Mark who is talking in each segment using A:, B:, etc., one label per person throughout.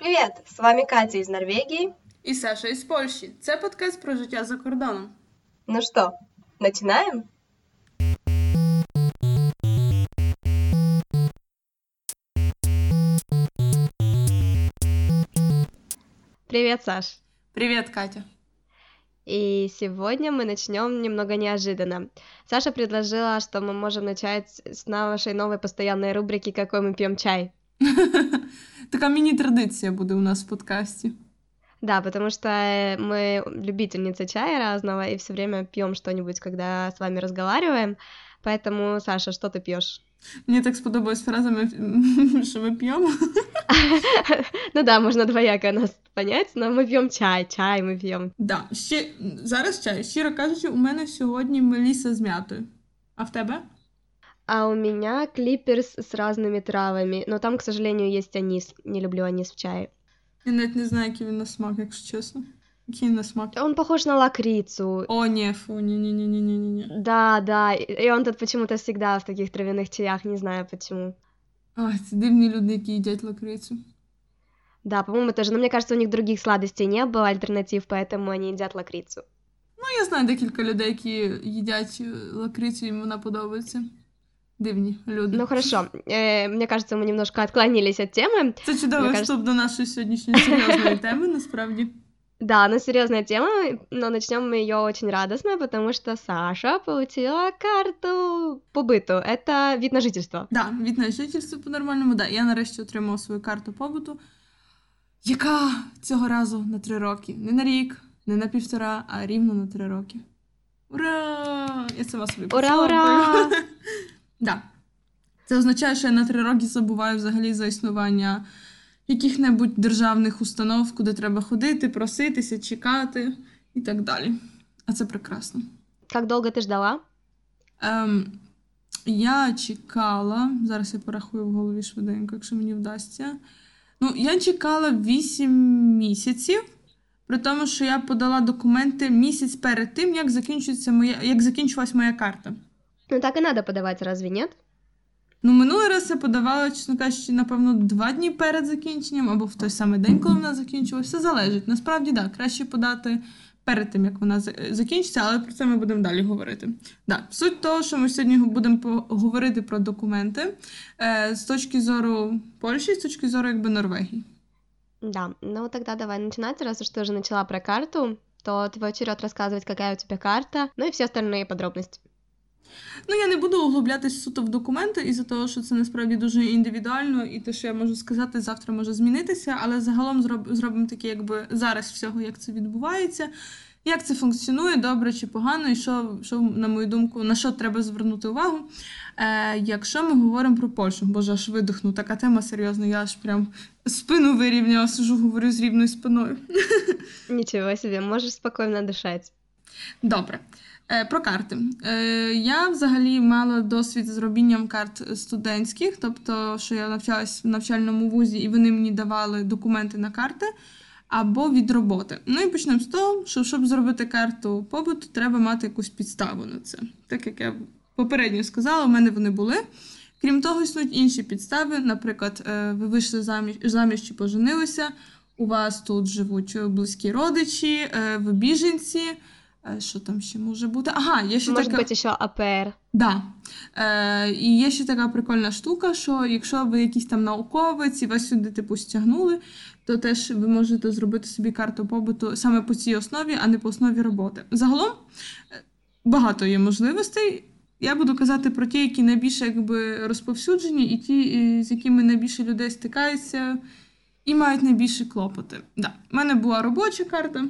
A: Привет! С вами Катя из Норвегии.
B: І Саша із Польщі. Це подкаст про життя за кордоном.
A: Ну что, начинаем? Привет, Саш.
B: Привіт, Катя.
A: И сегодня мы начнем немного неожиданно. Саша предложила, что мы можем начать с нашей новой постоянной рубрики «Какой мы пьем чай».
B: Така міні-традиція буде у нас в подкасті.
A: Да, потому что мы любительницы чая разного и все время пьем что-нибудь, когда с вами разговариваем. Поэтому, Саша, что ты пьешь?
B: Мені так сподобалась фраза, ми, що ми п'ємо.
A: Ну да, можно двояко нас понять, но мы пьем чай, чай мы пьем.
B: Да, ще, зараз чай. Щиро кажучи, у мене сьогодні меліса з м'ятою. А в тебе?
A: А у меня клиперс с разными травами, но там, к сожалению, есть анис. Не люблю анис в чае.
B: Я навіть не знаю, який він на смак, якщо чесно. Який він на смак?
A: Он похож на лакрицу.
B: О, ні, фу, ні, ні, ні, ні, ні, ні.
A: Да, да, и он тут почему-то всегда в таких травяных чаях, не знаю почему.
B: Ой, це дивні люди, які їдять лакрицю.
A: Да, по-моему, тоже. Но мне кажется, у них других сладостей не было, альтернатив, поэтому они едят лакрицу.
B: Ну, я знаю декілька людей, які їдять е, лакрицю, їм вона подобається. Дивні люди.
A: Ну хорошо, э, мне кажется, мы немножко отклонились от темы.
B: Це чудовий
A: Мені
B: вступ до нашої сьогоднішньої серйозної теми, насправді.
A: Да, но серьезная тема, но начнем мы ее очень радостно, потому что Саша получила карту по быту. Это вид на жительство.
B: Да, від на жительство по-нормальному, да. Я нарешті отримала свою карту побуту, яка цього разу на три роки. Не на рік, не на півтора, а рівно на три роки. Ура! Я сама собі
A: Ура,
B: похлопаю.
A: ура!
B: Да. Це означає, що я на три роки забуваю взагалі за існування яких-небудь державних установ, куди треба ходити, проситися, чекати і так далі. А це прекрасно.
A: Как долго ты ждала?
B: Ем, я чекала, зараз я порахую в голові швиденько, якщо мені вдасться. Ну, я чекала 8 місяців, при тому, що я подала документи місяць перед тим, як закінчується моя, як закінчилась моя карта.
A: Ну так и надо подавать, разве нет?
B: Ну, минулий раз я подавала, чесно кажучи, напевно, два дні перед закінченням, або в той самий день, коли вона закінчилася. Все залежить. Насправді, так, краще подати перед тим, як вона за- закінчиться, але про це ми будемо далі говорити. Да. Суть того, що ми сьогодні будемо по- говорити про документи е, з точки зору Польщі, з точки зору якби Норвегії.
A: Да, ну тогда давай начинать, раз уж ты уже начала про карту, то твой черед рассказывать, какая у тебя карта, ну и все остальные подробности.
B: Ну, я не буду углублятись суто в документи із-за того, що це насправді дуже індивідуально, і те, що я можу сказати, завтра може змінитися, але загалом зроб, зробимо таке, якби зараз всього, як це відбувається, як це функціонує, добре чи погано, і що, що на мою думку, на що треба звернути увагу. Е, якщо ми говоримо про Польщу, боже, аж видихну, така тема серйозна, я аж прям спину вирівняла, сижу, говорю з рівною спиною.
A: Ничего себе, можешь спокойно дышать.
B: Добре. Е, Про карти. Е, Я взагалі мала досвід з робінням карт студентських, тобто, що я навчалась в навчальному вузі, і вони мені давали документи на карти або від роботи. Ну і почнемо з того, що щоб зробити карту побуту, треба мати якусь підставу на це. Так як я попередньо сказала, у мене вони були. Крім того, існують інші підстави. Наприклад, е, ви вийшли заміж, заміж чи поженилися, у вас тут живуть близькі родичі, ви біженці. Е, Що там ще може бути? Ага, є ще
A: Может
B: така.
A: быть, еще АПР.
B: Да. Е, і є ще така прикольна штука, що якщо ви якийсь там науковець і вас сюди типу стягнули, то теж ви можете зробити собі карту побуту саме по цій основі, а не по основі роботи. Загалом е, багато є можливостей. Я буду казати про ті, які найбільше якби розповсюджені, і ті, з якими найбільше людей стикаються і мають найбільші клопоти. Да. У мене була робоча карта.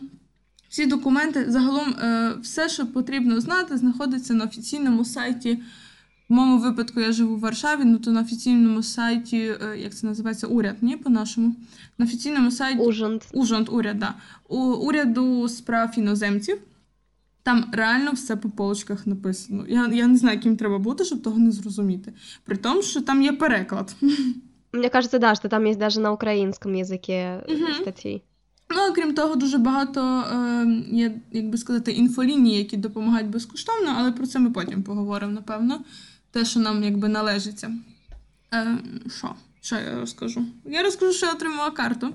B: Всі документи, загалом, е, все, що потрібно знати, знаходиться на офіційному сайті. В моєму випадку я живу в Варшаві, ну то на офіційному сайті, е, як це називається, уряд, ні, по-нашому. На офіційному сайті
A: Ужин.
B: Ужонт, уряд, да. У уряду справ іноземців. Там реально все по полочках написано. Я, я не знаю, яким треба бути, щоб того не зрозуміти. При тому, що там є переклад.
A: Мне кажется, да, что там есть даже на украинском языке
B: Мгм.
A: статьи.
B: Ну, а крім того, дуже багато е, є, як би сказати, інфоліній, які допомагають безкоштовно, але про це ми потім поговоримо, напевно. Те, що нам якби належиться. Е, що? Що я розкажу? Я розкажу, що я отримала карту.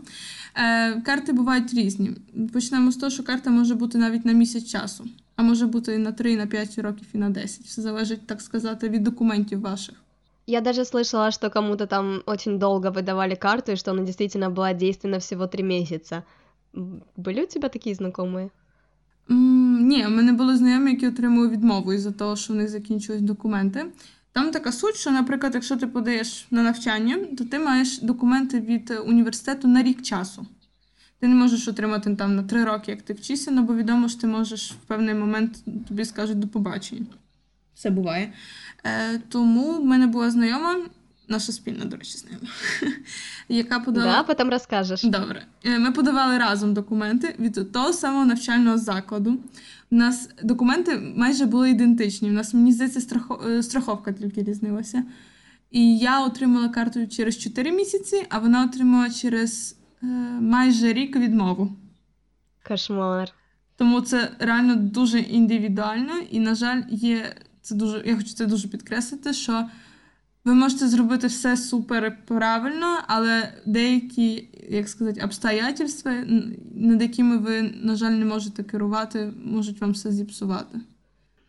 B: Е, Карти бувають різні. Почнемо з того, що карта може бути навіть на місяць часу, а може бути і на 3, і на 5 років, і на 10. Все залежить, так сказати, від документів ваших.
A: Я даже слышала, что кому-то там очень долго выдавали карту, и что она действительно была действенна всего три месяца. Были у тебя такие знакомые?
B: М, Ні, в мене були знайомі, які отримали відмову із-за того, що в них закінчились документи. Там така суть, що, наприклад, якщо ти подаєш на навчання, то ти маєш документи від е, університету на рік часу. Ти не можеш отримати там на три роки, як ти вчишся, ну, бо відомо що ти можеш в певний момент тобі скажуть до побачення. Все буває. Е, тому в мене була знайома, наша спільна, до речі, знайома, яка подала.
A: Да, потом расскажешь.
B: Добре. Е, Ми подавали разом документи від того самого навчального закладу. У нас документи майже були ідентичні. У нас, мені здається, страхо- е, страховка тільки різнилася. І я отримала карту через 4 місяці, а вона отримала через е, майже рік відмову.
A: Кошмар.
B: Тому це реально дуже індивідуально, і, на жаль, є це дуже. Я хочу це дуже підкреслити, що ви можете зробити все супер правильно, але деякі, як сказати, обстоятельства, н- над якими ви, на жаль, не можете керувати, можуть вам все зіпсувати.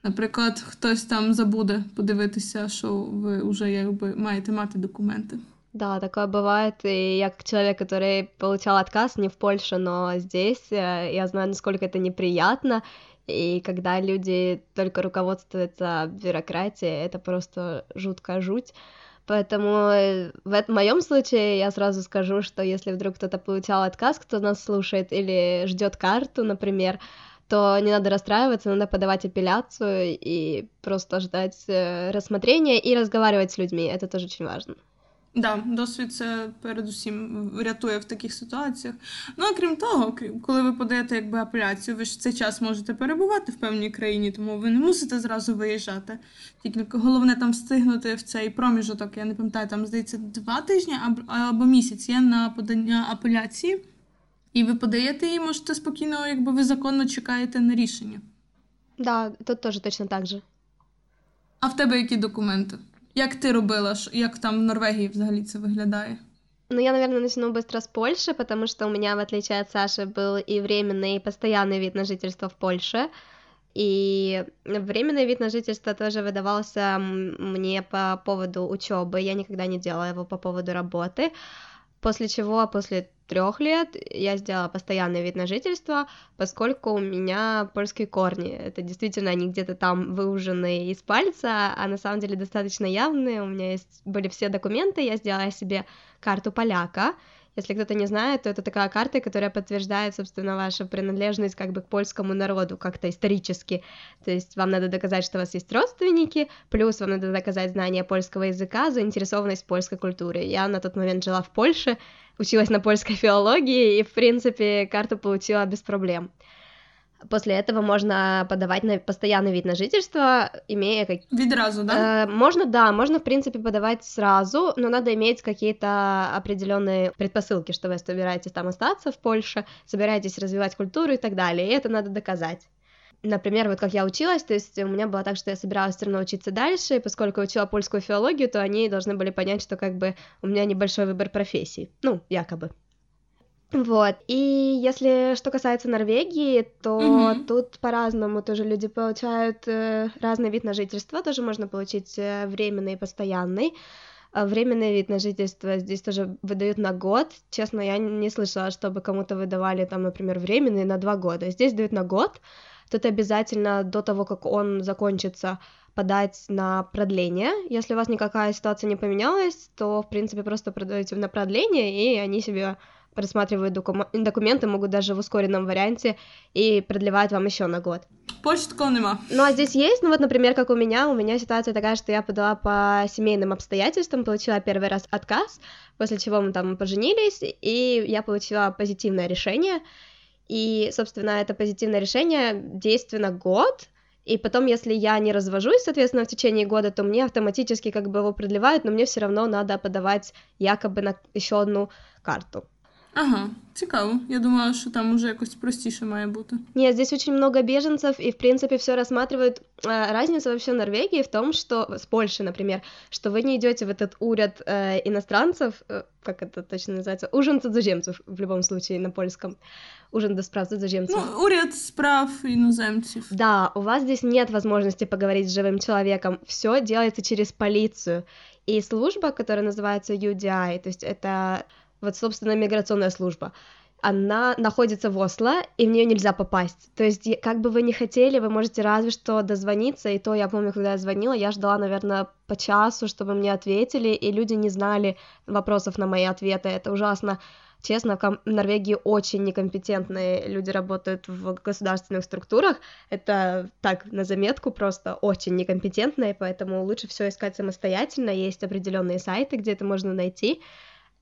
B: Наприклад, хтось там забуде подивитися, що ви вже якби маєте мати документи.
A: Да, такое бывает, и я как человек, который получал отказ не в Польше, но здесь, э, я знаю, насколько это неприятно, И когда люди только руководствуются бюрократией, это просто жуткая жуть. Поэтому э, в моем случае я сразу скажу, что если вдруг кто-то получал отказ, кто нас слушает или ждет карту, например, то не надо расстраиваться, надо подавать апелляцию и просто ждать э, рассмотрения и разговаривать с людьми. Это тоже очень важно.
B: Да, досвід це передусім рятує в таких ситуаціях. Ну а крім того, коли ви подаєте якби апеляцію, ви ж цей час можете перебувати в певній країні, тому ви не мусите зразу виїжджати. Тільки головне там встигнути в цей проміжок, я не пам'ятаю, там здається два тижні або, місяць є на подання апеляції, і ви подаєте її, можете спокійно, якби ви законно чекаєте на рішення.
A: Да, тут тоже точно так же.
B: А в тебе які документи? Як ти робила? Ш- Як там в Норвегії взагалі це виглядає?
A: Ну, я, наверное, начну быстро с Польши, потому что у меня, в отличие от Саши, был и временный, и постоянный вид на жительство в Польше. И временный вид на жительство тоже выдавался м, мне по поводу учебы. Я никогда не делала его по поводу работы. После чего, после трех лет, я сделала постоянный вид на жительство, поскольку у меня польские корни. Это действительно они где-то там выужены из пальца, а на самом деле достаточно явные. У меня есть были все документы, я сделала себе карту поляка. Если кто-то не знает, то это такая карта, которая подтверждает, собственно, вашу принадлежность как бы к польскому народу как-то исторически. То есть вам надо доказать, что у вас есть родственники, плюс вам надо доказать знание польского языка, заинтересованность польской культуре. Я на тот момент жила в Польше, училась на польской филологии и, в принципе, карту получила без проблем. После этого можно подавать на постоянный вид на жительство, имея как...
B: Відразу, да?
A: Э, можно, да, можно, в принципе, подавать сразу, но надо иметь какие-то определенные предпосылки, что вы собираетесь там остаться в Польше, собираетесь развивать культуру и так далее, и это надо доказать. Например, вот как я училась, то есть у меня было так, что я собиралась все равно учиться дальше, и поскольку я учила польскую филологию, то они должны были понять, что как бы у меня небольшой выбор профессий, ну, якобы. Вот, и если что касается Норвегии, то
B: Мгм.
A: тут по-разному тоже люди получают э, разный вид на жительство, тоже можно получить э, временный и постоянный. А Временный вид на жительство здесь тоже выдают на год. Честно, я не слышала, чтобы кому-то выдавали там, например, временный на два года. Здесь дают на год. Тут обязательно до того, как он закончится, подать на продление. Если у вас никакая ситуация не поменялась, то, в принципе, просто продаете на продление, и они себе просматривают докума- документы, могут даже в ускоренном варианте, и продлевают вам еще на год.
B: Такого нема.
A: Ну, а здесь есть, ну вот, например, как у меня, у меня ситуация такая, что я подала по семейным обстоятельствам, получила первый раз отказ, после чего мы там поженились, и я получила позитивное решение, и, собственно, это позитивное решение действенно год, и потом, если я не развожусь, соответственно, в течение года, то мне автоматически как бы его продлевают, но мне все равно надо подавать якобы на еще одну карту.
B: Ага, цікаво. Я думала, що там уже якось простіше має бути.
A: Нет, здесь очень много беженцев, и, в принципе, все рассматривают. Э, Разница вообще Норвегии в том, что с Польши, например, что вы не идете в этот уряд э, иностранцев, э, как это точно называется, ужин цудземцев в любом случае на польском, ужин до справ цудземцев.
B: Ну, уряд справ іноземців.
A: Да, у вас здесь нет возможности поговорить с живым человеком. Все делается через полицию. И служба, которая называется UDI, то есть это вот, собственно, миграционная служба, она находится в Осло, и в нее нельзя попасть. То есть, как бы вы ни хотели, вы можете разве что дозвониться, и то я помню, когда я звонила, я ждала, наверное, по часу, чтобы мне ответили, и люди не знали вопросов на мои ответы. Это ужасно. Честно, в Норвегии очень некомпетентные люди работают в государственных структурах. Это так, на заметку, просто очень некомпетентные, поэтому лучше все искать самостоятельно. Есть определенные сайты, где это можно найти.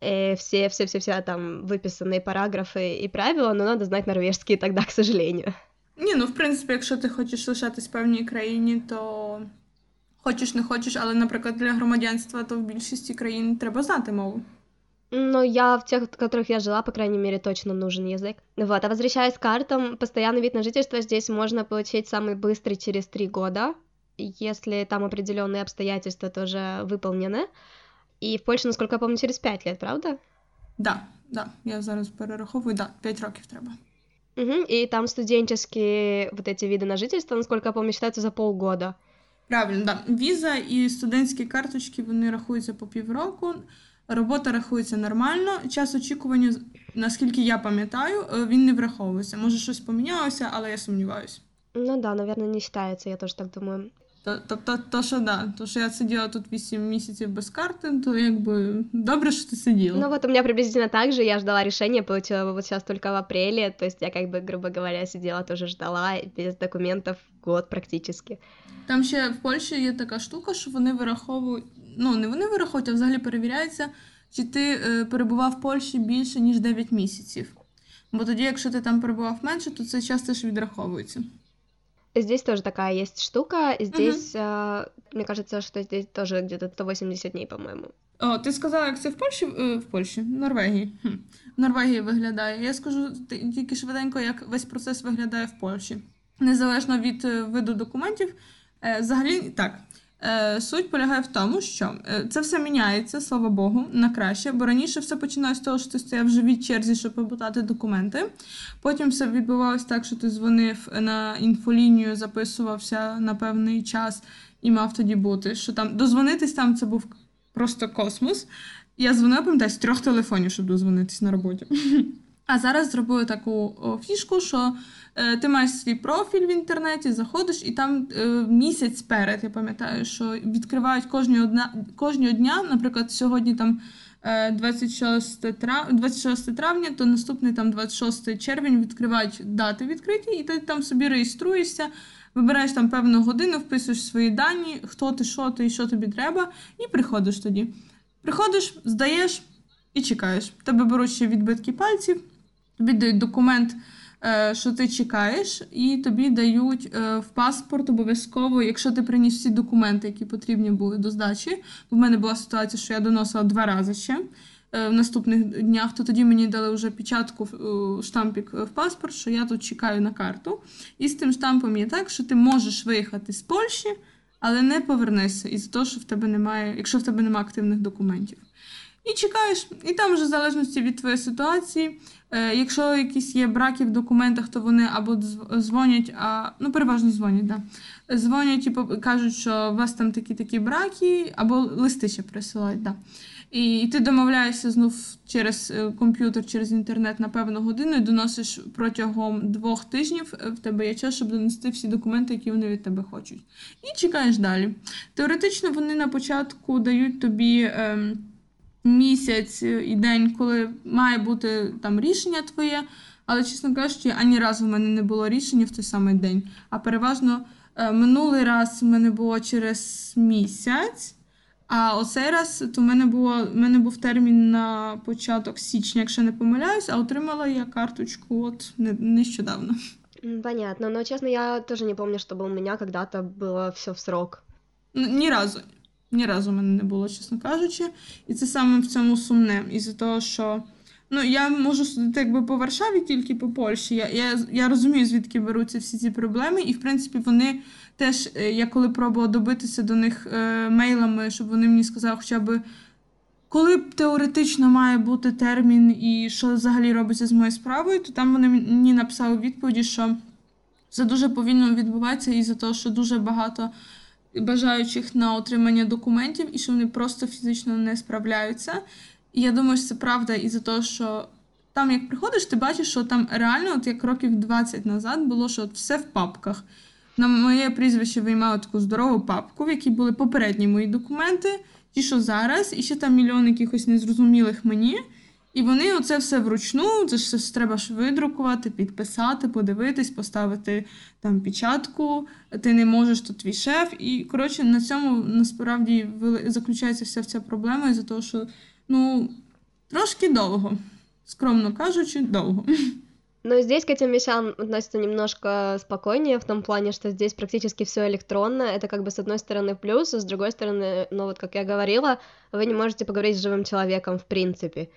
A: Э, Все, все, все, все там выписанные параграфы и правила, но надо знать норвежский тогда, к сожалению.
B: Ні, ну в принципі, якщо ти хочеш лишатись в певній країні, то хочеш не хочеш, але, наприклад, для громадянства, то в більшості країн треба знати мову.
A: Но я в тех, в которых я жила, по крайней мере, точно нужен язык. Вот, а возвращаясь к картам, постоянный вид на жительство здесь можно получить самый быстрый через три года, если там определенные обстоятельства тоже выполнены. И в Польше, насколько я помню, через пять лет, правда?
B: Да, да, я зараз перераховую, да, 5 років треба.
A: Мгм, И там студенческие вот эти виды на жительство, насколько я помню, считаются за полгода.
B: Правильно, да. Віза і студентські карточки вони рахуються по півроку. Робота рахується нормально. Час очікування, наскільки я пам'ятаю, е, він не враховується. Може, щось помінялося, але я сумніваюся.
A: Ну да, наверное, не считается, я тоже так думаю.
B: То- Тобто, то, що да, то, що я сиділа тут 8 місяців без карти, то якби добре, що ти сиділа.
A: Ну вот у меня приблизительно так же, я ждала решения, получила его вот сейчас только в апреле, то есть я как бы, грубо говоря, сидела, тоже ждала, без документов год практически.
B: Там ще в Польщі є така штука, що вони вираховують, ну не вони вираховують, а взагалі перевіряється, чи ти е, перебував в Польщі більше, ніж 9 місяців. Бо тоді, якщо ти там перебував менше, то це часто ж відраховується.
A: Здесь тоже такая есть штука, здесь, а, мне кажется, что здесь тоже где-то 180 дней, по-моему.
B: О, ти сказала, як це в Польщі? Е, в Польщі, в Норвегії. Хм. В Норвегії виглядає. Я скажу тільки швиденько, як весь процес виглядає в Польщі. Незалежно від е, виду документів. Е, Взагалі, так. Е, Суть полягає в тому, що е, це все міняється, слава Богу, на краще, бо раніше все починалося з того, що ти стояв вже від черзі, щоб побутати документи. Потім все відбувалося так, що ти дзвонив на інфолінію, записувався на певний час і мав тоді бути. Що там дозвонитись там це був просто космос. Я дзвонила, пам'ятаю, з трьох телефонів, щоб дозвонитись на роботі. А зараз зробили таку фішку, що е, ти маєш свій профіль в інтернеті, заходиш, і там е, місяць перед, я пам'ятаю, що відкривають кожного дня, кожного дня, наприклад, сьогодні там. е, 26 трав... 26 травня, то наступний там 26 червень відкривають дати відкриті, і ти там собі реєструєшся, вибираєш там певну годину, вписуєш свої дані, хто ти, що ти що тобі треба, і приходиш тоді. Приходиш, здаєш і чекаєш. Тебе беруть ще відбитки пальців, тобі дають документ, е, що ти чекаєш, і тобі дають е, в паспорт обов'язково, якщо ти приніс всі документи, які потрібні були до здачі. В мене була ситуація, що я доносила два рази ще. е, В наступних днях, то тоді мені дали вже печатку штампік в паспорт, що я тут чекаю на карту. І з тим штампом є так, що ти можеш виїхати з Польщі, але не повернешся із-за того, що в тебе немає, якщо в тебе немає активних документів. І чекаєш, і там вже в залежності від твоєї ситуації. Е, якщо якісь є браки в документах, то вони або дзвонять, а ну переважно дзвонять, да. Дзвонять і пов- кажуть, що у вас там такі-такі браки, або листи ще присилають, да. І, і ти домовляєшся знов через е, комп'ютер, через інтернет на певну годину і доносиш протягом двох тижнів. е, В тебе є час, щоб донести всі документи, які вони від тебе хочуть. І чекаєш далі. Теоретично вони на початку дають тобі. ем, місяць і день, коли має бути там рішення твоє, але, чесно кажучи, ані разу в мене не було рішення в той самий день. А переважно е, минулий раз в мене було через місяць. А оцей раз то в мене було в мене був термін на початок січня, якщо не помиляюсь, а отримала я карточку от не- нещодавно.
A: Понятно, но честно, я тоже не помню, чтобы у меня когда-то было все в срок.
B: Ну, Ні разу. Ні разу в мене не було, чесно кажучи. І це саме в цьому сумне. Із-за того, що Ну, я можу судити якби по Варшаві, тільки по Польщі. Я я, я розумію, звідки беруться всі ці проблеми, і в принципі вони теж, е, я коли пробувала добитися до них е, мейлами, щоб вони мені сказали, хоча б коли теоретично має бути термін і що взагалі робиться з моєю справою, то там вони мені написали відповіді, що це дуже повільно відбувається і за те, що дуже багато бажаючих на отримання документів, і що вони просто фізично не справляються. І я думаю, що це правда і за те, що там, як приходиш, ти бачиш, що там реально, от як років 20 назад, було, що от все в папках. На моє прізвище виймали таку здорову папку, в якій були попередні мої документи, ті, що зараз, і ще там мільйон якихось незрозумілих мені. І вони оце все вручну, це ж треба ж видрукувати, підписати, подивитись, поставити там печатку, ти не можеш, то твій шеф. І коротше, на цьому насправді заключається вся ця проблема, із-за того, що ну, трошки довго, скромно кажучи, довго.
A: Но здесь к этим вещам относится немножко спокойнее, в том плане, что здесь практически все электронно. Это как бы с одной стороны плюс, а с другой стороны, ну вот как я говорила, вы не можете поговорить с живым человеком в принципе.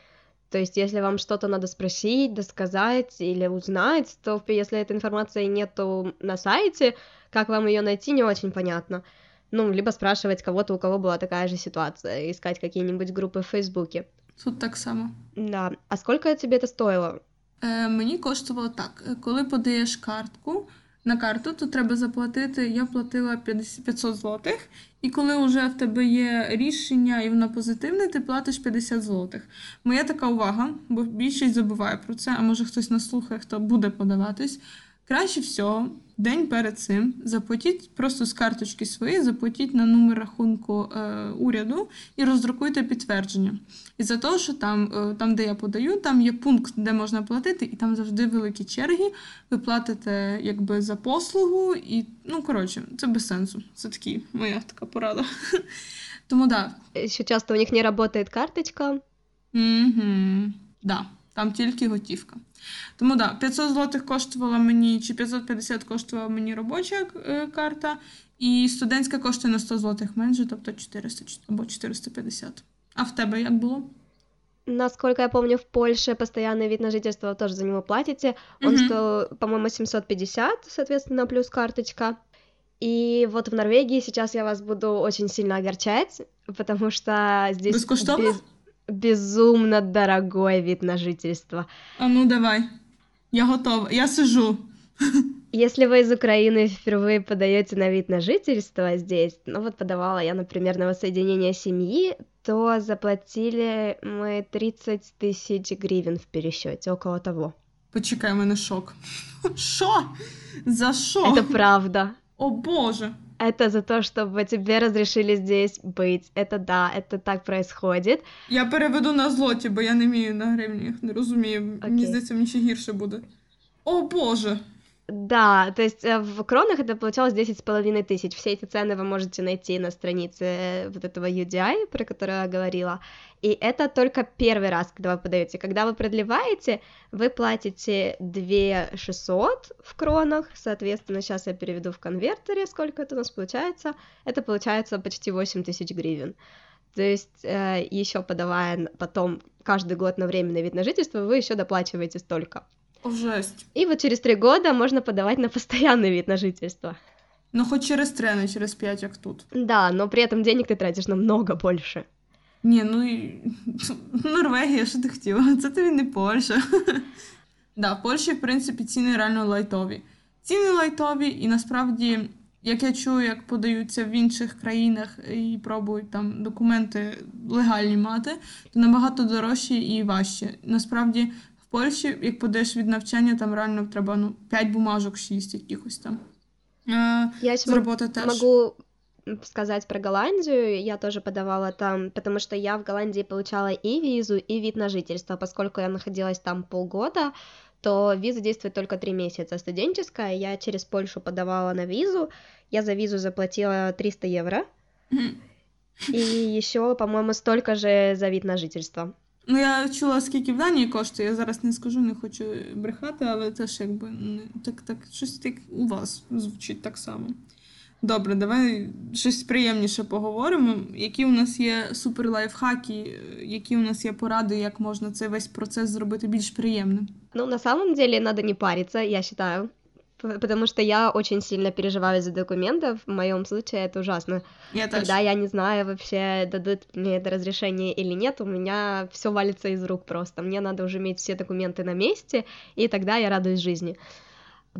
A: То есть, если вам что-то надо спросить, досказать или узнать, то если этой информации нету на сайте, как вам ее найти, не очень понятно. Ну, либо спрашивать кого-то, у кого была такая же ситуация, искать какие-нибудь группы в Фейсбуке.
B: Тут так само.
A: Да. А сколько тебе это стоило?
B: Е, Мені коштувало так. Коли подаєш картку, на карту, то треба заплатити. Я платила 500 злотих, і коли вже в тебе є рішення і воно позитивне, ти платиш 50 злотих. Моя така увага, бо більшість забуває про це, а може хтось наслухає, хто буде подаватись. Краще всього, день перед цим заплатіть просто з карточки свої, заплатіть на номер рахунку е, уряду і роздрукуйте підтвердження. І за того, що там, е, там, де я подаю, там є пункт, де можна платити, і там завжди великі черги. Ви платите якби за послугу, і ну коротше, це без сенсу. Це такі моя така порада. Тому.
A: Да. Ще часто у них не працює карточка.
B: Угу. Да, там тільки готівка. Тому да, 500 злотих коштувала мені, чи 550 коштувала мені робоча е, карта, і студентська коштує на 100 злотих менше, тобто 400 або 450. А в тебе як було?
A: Насколько я помню, в Польше постоянный вид на жительство тоже за него платите. Он mm-hmm. стоил, по-моему, 750, соответственно, плюс карточка. И вот в Норвегии сейчас я вас буду очень сильно огорчать, потому что здесь...
B: Бескоштовно? Без
A: безумно дорогой вид на жительство.
B: А ну давай, я готова, я сижу.
A: Если вы из Украины впервые подаете на вид на жительство здесь, ну вот подавала я, например, на воссоединение семьи, то заплатили мы 30 тысяч гривен в пересчете, около того.
B: Почекай, мене шок. Що? За що?
A: Это правда.
B: О боже
A: это за то, чтобы тебе разрешили здесь быть. Это да, это так происходит.
B: Я переведу на злоті, бо я не вмію на гривні, не розумію. Okay. Мені здається, мені ще гірше буде. О Боже!
A: Да, то есть э, в кронах это получалось 10,5 тысяч. Все эти цены вы можете найти на странице э, вот этого UDI, про которую я говорила. И это только первый раз, когда вы подаете. Когда вы продлеваете, вы платите 2 600 в кронах, соответственно, сейчас я переведу в конвертере, сколько это у нас получается. Это получается почти 8 тысяч гривен. То есть э, еще подавая потом каждый год на временный вид на жительство, вы еще доплачиваете столько.
B: Жесть.
A: И вот через три года можно подавать на постоянный вид на жительство.
B: Ну, хоть через три, а не через пять, как тут.
A: Да, но при этом денег ты тратишь намного больше.
B: Ні, ну і Норвегія, що ти хотіла? Це тобі не Польща. да, в Польщі, в принципі, ціни реально лайтові. Ціни лайтові, і насправді, як я чую, як подаються в інших країнах і пробують там документи легальні мати, то набагато дорожчі і важче. Насправді, Польщі, як подаєш від навчання, там реально треба ну, 5 бумажок, 6 якихось там. Е,
A: Я с работы теж. могу сказать про Голландию. Я тоже подавала там, потому что я в Голландии получала и визу, и вид на жительство. Поскольку я находилась там полгода, то виза действует только три месяца. Студенческая, я через Польшу подавала на визу. Я за визу заплатила 300 евро. И еще, по-моему, столько же за вид на жительство.
B: Ну, я чула, скільки в Данії коштує, я зараз не скажу, не хочу брехати, але теж якби не так, так, щось так у вас звучить так само. Добре, давай щось приємніше поговоримо. Які у нас є супер лайфхаки, які у нас є поради, як можна цей весь процес зробити більш приємним?
A: Ну, на самом деле, надо не париться, я считаю. Потому что я очень сильно переживаю за документы. В моем случае это ужасно.
B: Я тоже.
A: Когда я не знаю вообще, дадут мне это разрешение или нет, у меня все валится из рук просто. Мне надо уже иметь все документы на месте, и тогда я радуюсь жизни.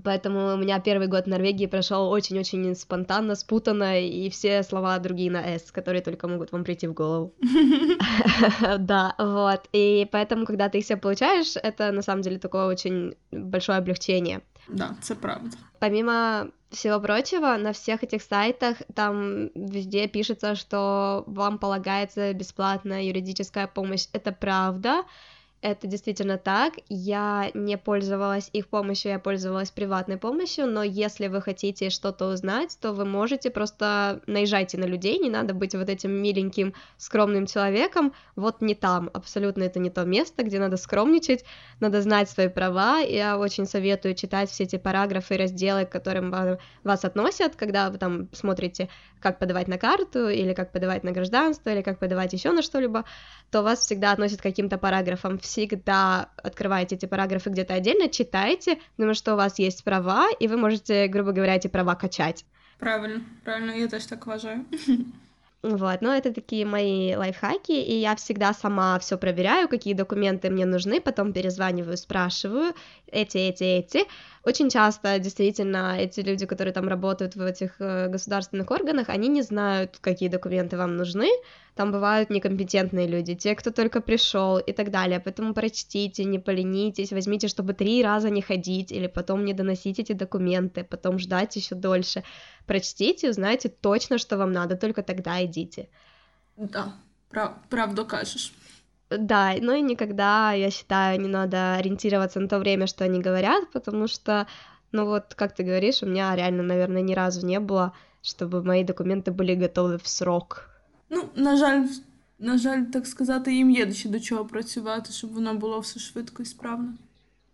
A: Поэтому у меня первый год в Норвегии прошел очень-очень спонтанно, спутанно, и все слова другие на «с», которые только могут вам прийти в голову. Да, вот. И поэтому, когда ты их все получаешь, это на самом деле такое очень большое облегчение.
B: Да, это правда.
A: Помимо всего прочего, на всех этих сайтах там везде пишется, что вам полагается бесплатная юридическая помощь. Это правда. Это действительно так. Я не пользовалась их помощью, я пользовалась приватной помощью, но если вы хотите что-то узнать, то вы можете просто наезжайте на людей, не надо быть вот этим миленьким, скромным человеком, вот не там, абсолютно это не то место, где надо скромничать, надо знать свои права, я очень советую читать все эти параграфы и разделы, к которым вас относят, когда вы там смотрите, как подавать на карту, или как подавать на гражданство, или как подавать еще на что-либо, то вас всегда относят к каким-то параграфам всегда открываете эти параграфы где-то отдельно, читаете, потому что у вас есть права, и вы можете, грубо говоря, эти права качать.
B: Правильно, правильно, я тоже так уважаю.
A: Вот, но это такие мои лайфхаки, и я всегда сама все проверяю, какие документы мне нужны, потом перезваниваю, спрашиваю, эти, эти, эти. Очень часто, действительно, эти люди, которые там работают в этих э, государственных органах, они не знают, какие документы вам нужны, там бывают некомпетентные люди, те, кто только пришел и так далее, поэтому прочтите, не поленитесь, возьмите, чтобы три раза не ходить, или потом не доносить эти документы, потом ждать еще дольше, прочтите, узнайте точно, что вам надо, только тогда идите.
B: Да, прав, правду кажешь.
A: Да, ну и никогда, я считаю, не надо ориентироваться на то время, что они говорят, потому что, ну вот, как ты говоришь, у меня реально, наверное, ни разу не было, чтобы мои документы были готовы в срок.
B: Ну, на жаль, на жаль, так сказати, їм є ще до чого працювати, щоб воно було все швидко і справно.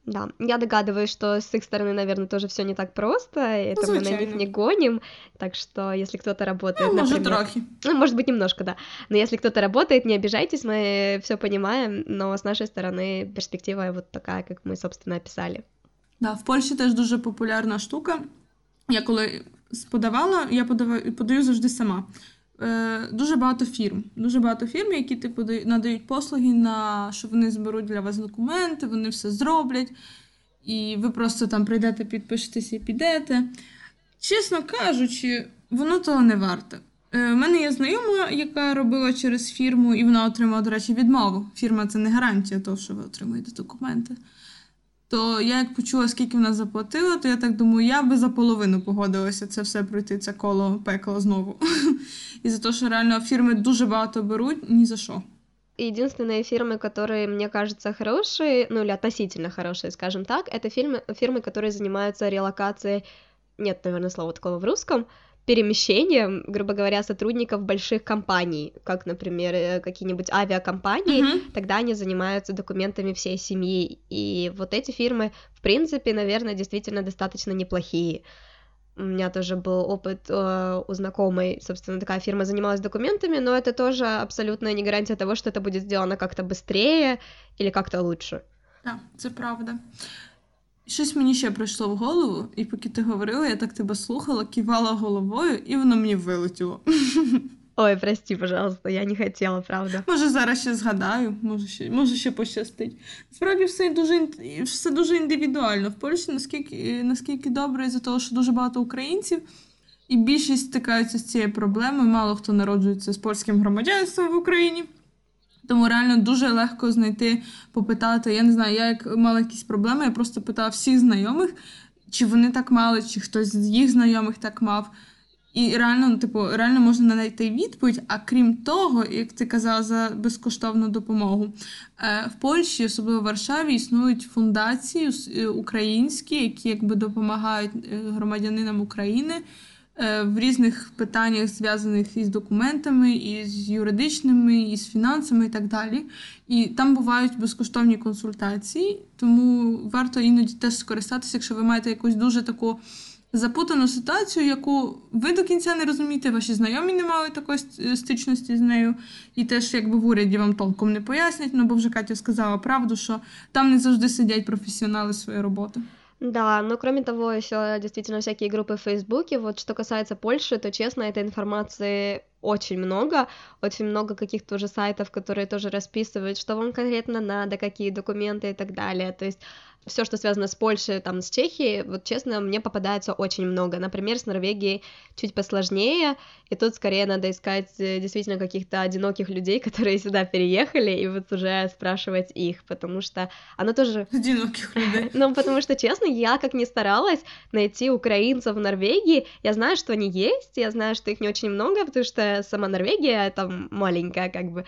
A: Да, я догадываюсь, что с их стороны, наверное, тоже все не так просто, это ну, мы на них не гоним, так что если кто-то работает,
B: ну,
A: например...
B: может.
A: Ну, может быть, немножко, да. Но если кто-то работает, не обижайтесь, мы все понимаем, но с нашей стороны перспектива вот такая, как мы, собственно, описали.
B: Да, в Польщі теж дуже популярна штука. Я коли подавала, я подаю, подаю завжди сама. Е, Дуже багато фірм. Дуже багато фірм, які типу надають послуги, на що вони зберуть для вас документи, вони все зроблять. І ви просто там прийдете, підпишетеся і підете. Чесно кажучи, воно того не варте. У е, мене є знайома, яка робила через фірму, і вона отримала, до речі, відмову. Фірма це не гарантія того, що ви отримаєте документи. То я як почула, скільки вона заплатила, то я так думаю, я би за половину погодилася це все пройти, це коло пекла знову. І за те, що реально фірми дуже багато беруть, ні за що.
A: Единственные фирмы, которые, мне кажется, хорошие, ну или относительно хорошие, скажем так, это фирмы, фирмы, которые занимаются релокацией, нет, наверное, слова такого в русском, перемещением, грубо говоря, сотрудников больших компаний, как, например, э, какие-нибудь авиакомпании, uh-huh. тогда они занимаются документами всей семьи. И вот эти фирмы, в принципе, наверное, действительно достаточно неплохие. У меня тоже был опыт э, у знакомой, собственно, такая фирма занималась документами, но это тоже абсолютно не гарантия того, что это будет сделано как-то быстрее или как-то лучше.
B: Да, це правда. Щось мені ще прийшло в голову, і поки ти говорила, я так тебе слухала, кивала головою, і воно мені вилетіло.
A: Ой, прости, пожалуйста, я не хотіла, правда.
B: Може, зараз ще згадаю, може ще може ще пощастить. Справді все дуже все дуже індивідуально. В Польщі наскільки наскільки добре, за того, що дуже багато українців, і більшість стикаються з цією проблемою. Мало хто народжується з польським громадянством в Україні. Тому реально дуже легко знайти, попитати. Я не знаю, я як мала якісь проблеми, я просто питала всіх знайомих, чи вони так мали, чи хтось з їх знайомих так мав. І реально, ну, типу, реально можна знайти відповідь. А крім того, як ти казала за безкоштовну допомогу, е, в Польщі, особливо в Варшаві, існують фундації е, українські, які якби допомагають е, громадянинам України. В різних питаннях, зв'язаних із документами, із юридичними, із фінансами і так далі. І там бувають безкоштовні консультації, тому варто іноді теж скористатися, якщо ви маєте якусь дуже таку запутану ситуацію, яку ви до кінця не розумієте, ваші знайомі не мали такої стичності з нею, і теж якби в уряді вам толком не пояснять, ну бо вже Катя сказала правду, що там не завжди сидять професіонали своєї роботи.
A: Да, но кроме того, еще действительно всякие группы в Фейсбуке. Вот что касается Польши, то честно, этой информации очень много, очень много каких-то уже сайтов, которые тоже расписывают, что вам конкретно надо, какие документы и так далее. То есть все, что связано с Польшей, там, с Чехией, вот честно, мне попадается очень много. Например, с Норвегией чуть посложнее, и тут скорее надо искать э, действительно каких-то одиноких людей, которые сюда переехали, и вот уже спрашивать их, потому что оно тоже
B: Одиноких людей.
A: ну, потому что, честно, я как ни старалась найти украинцев в Норвегии, я знаю, что они есть, я знаю, что их не очень много, потому что сама Норвегия там маленькая, как бы,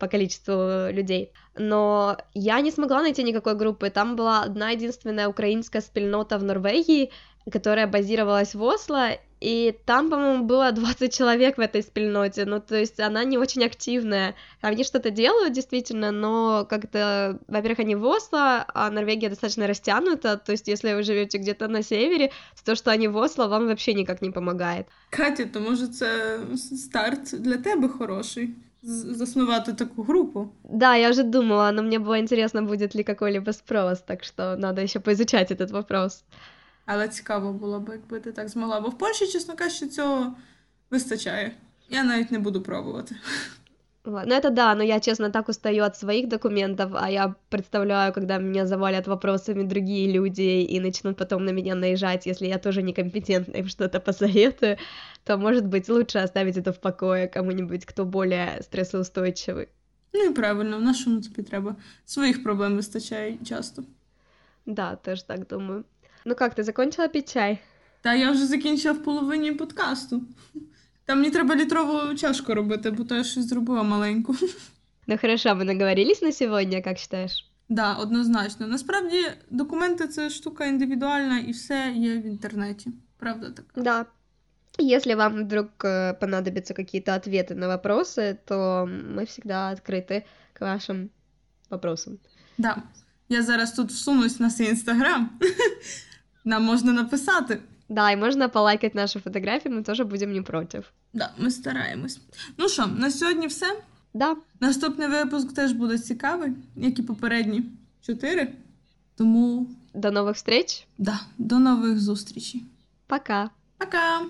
A: по количеству людей. Но я не смогла найти никакой группы. Там была одна единственная украинская спільнота в Норвегии, которая базировалась в Осло, и там, по-моему, было 20 человек в этой спільноте, ну, то есть она не очень активная. Они что-то делают, действительно, но как-то, во-первых, они в Осло, а Норвегия достаточно растянута, то есть если вы живете где-то на севере, то, то, что они в Осло, вам вообще никак не помогает.
B: Катя, то може це старт для тебе хороший заснувати таку групу.
A: Да, я уже думала, но мне было интересно, будет ли какой-либо спрос, так что надо еще поизучать этот вопрос.
B: Але цікаво було б, якби ти так змогла. Бо в Польщі, чесно кажучи, цього вистачає. Я навіть не буду пробувати.
A: Вот. Ну это да, но я, честно, так устаю от своих документов, а я представляю, когда меня завалят вопросами другие люди и начнут потом на меня наезжать, если я тоже некомпетентна им что-то посоветую, то, может быть, лучше оставить это в покое кому-нибудь, кто более стрессоустойчивый.
B: Ну і правильно, в нашому тобі треба. Своїх проблем вистачає часто.
A: Да, тоже так думаю. Ну как, ты закончила пить чай?
B: Та я вже закінчила в половині подкасту. Там мені треба літрову чашку робити, бо то я щось зробила маленьку.
A: Ну хорошо, мы наговорились на сегодня, как считаешь?
B: Да, однозначно. Насправді документи це штука індивідуальна і все є в інтернеті. Правда так?
A: Да. Если вам вдруг э, понадобятся какие-то ответы на вопросы, то мы всегда открыты к вашим вопросам.
B: Да. Я зараз тут всунусь на свій інстаграм. Нам можна написати.
A: Да, и можно полайкать наши фотографии, мы тоже будем не против.
B: Да, ми стараємось. Ну що, на сьогодні все.
A: Да,
B: Наступний випуск теж буде цікавий, як і попередні чотири. Тому
A: до новых встреч.
B: да, до нових зустрічей.
A: Пока.
B: Пока!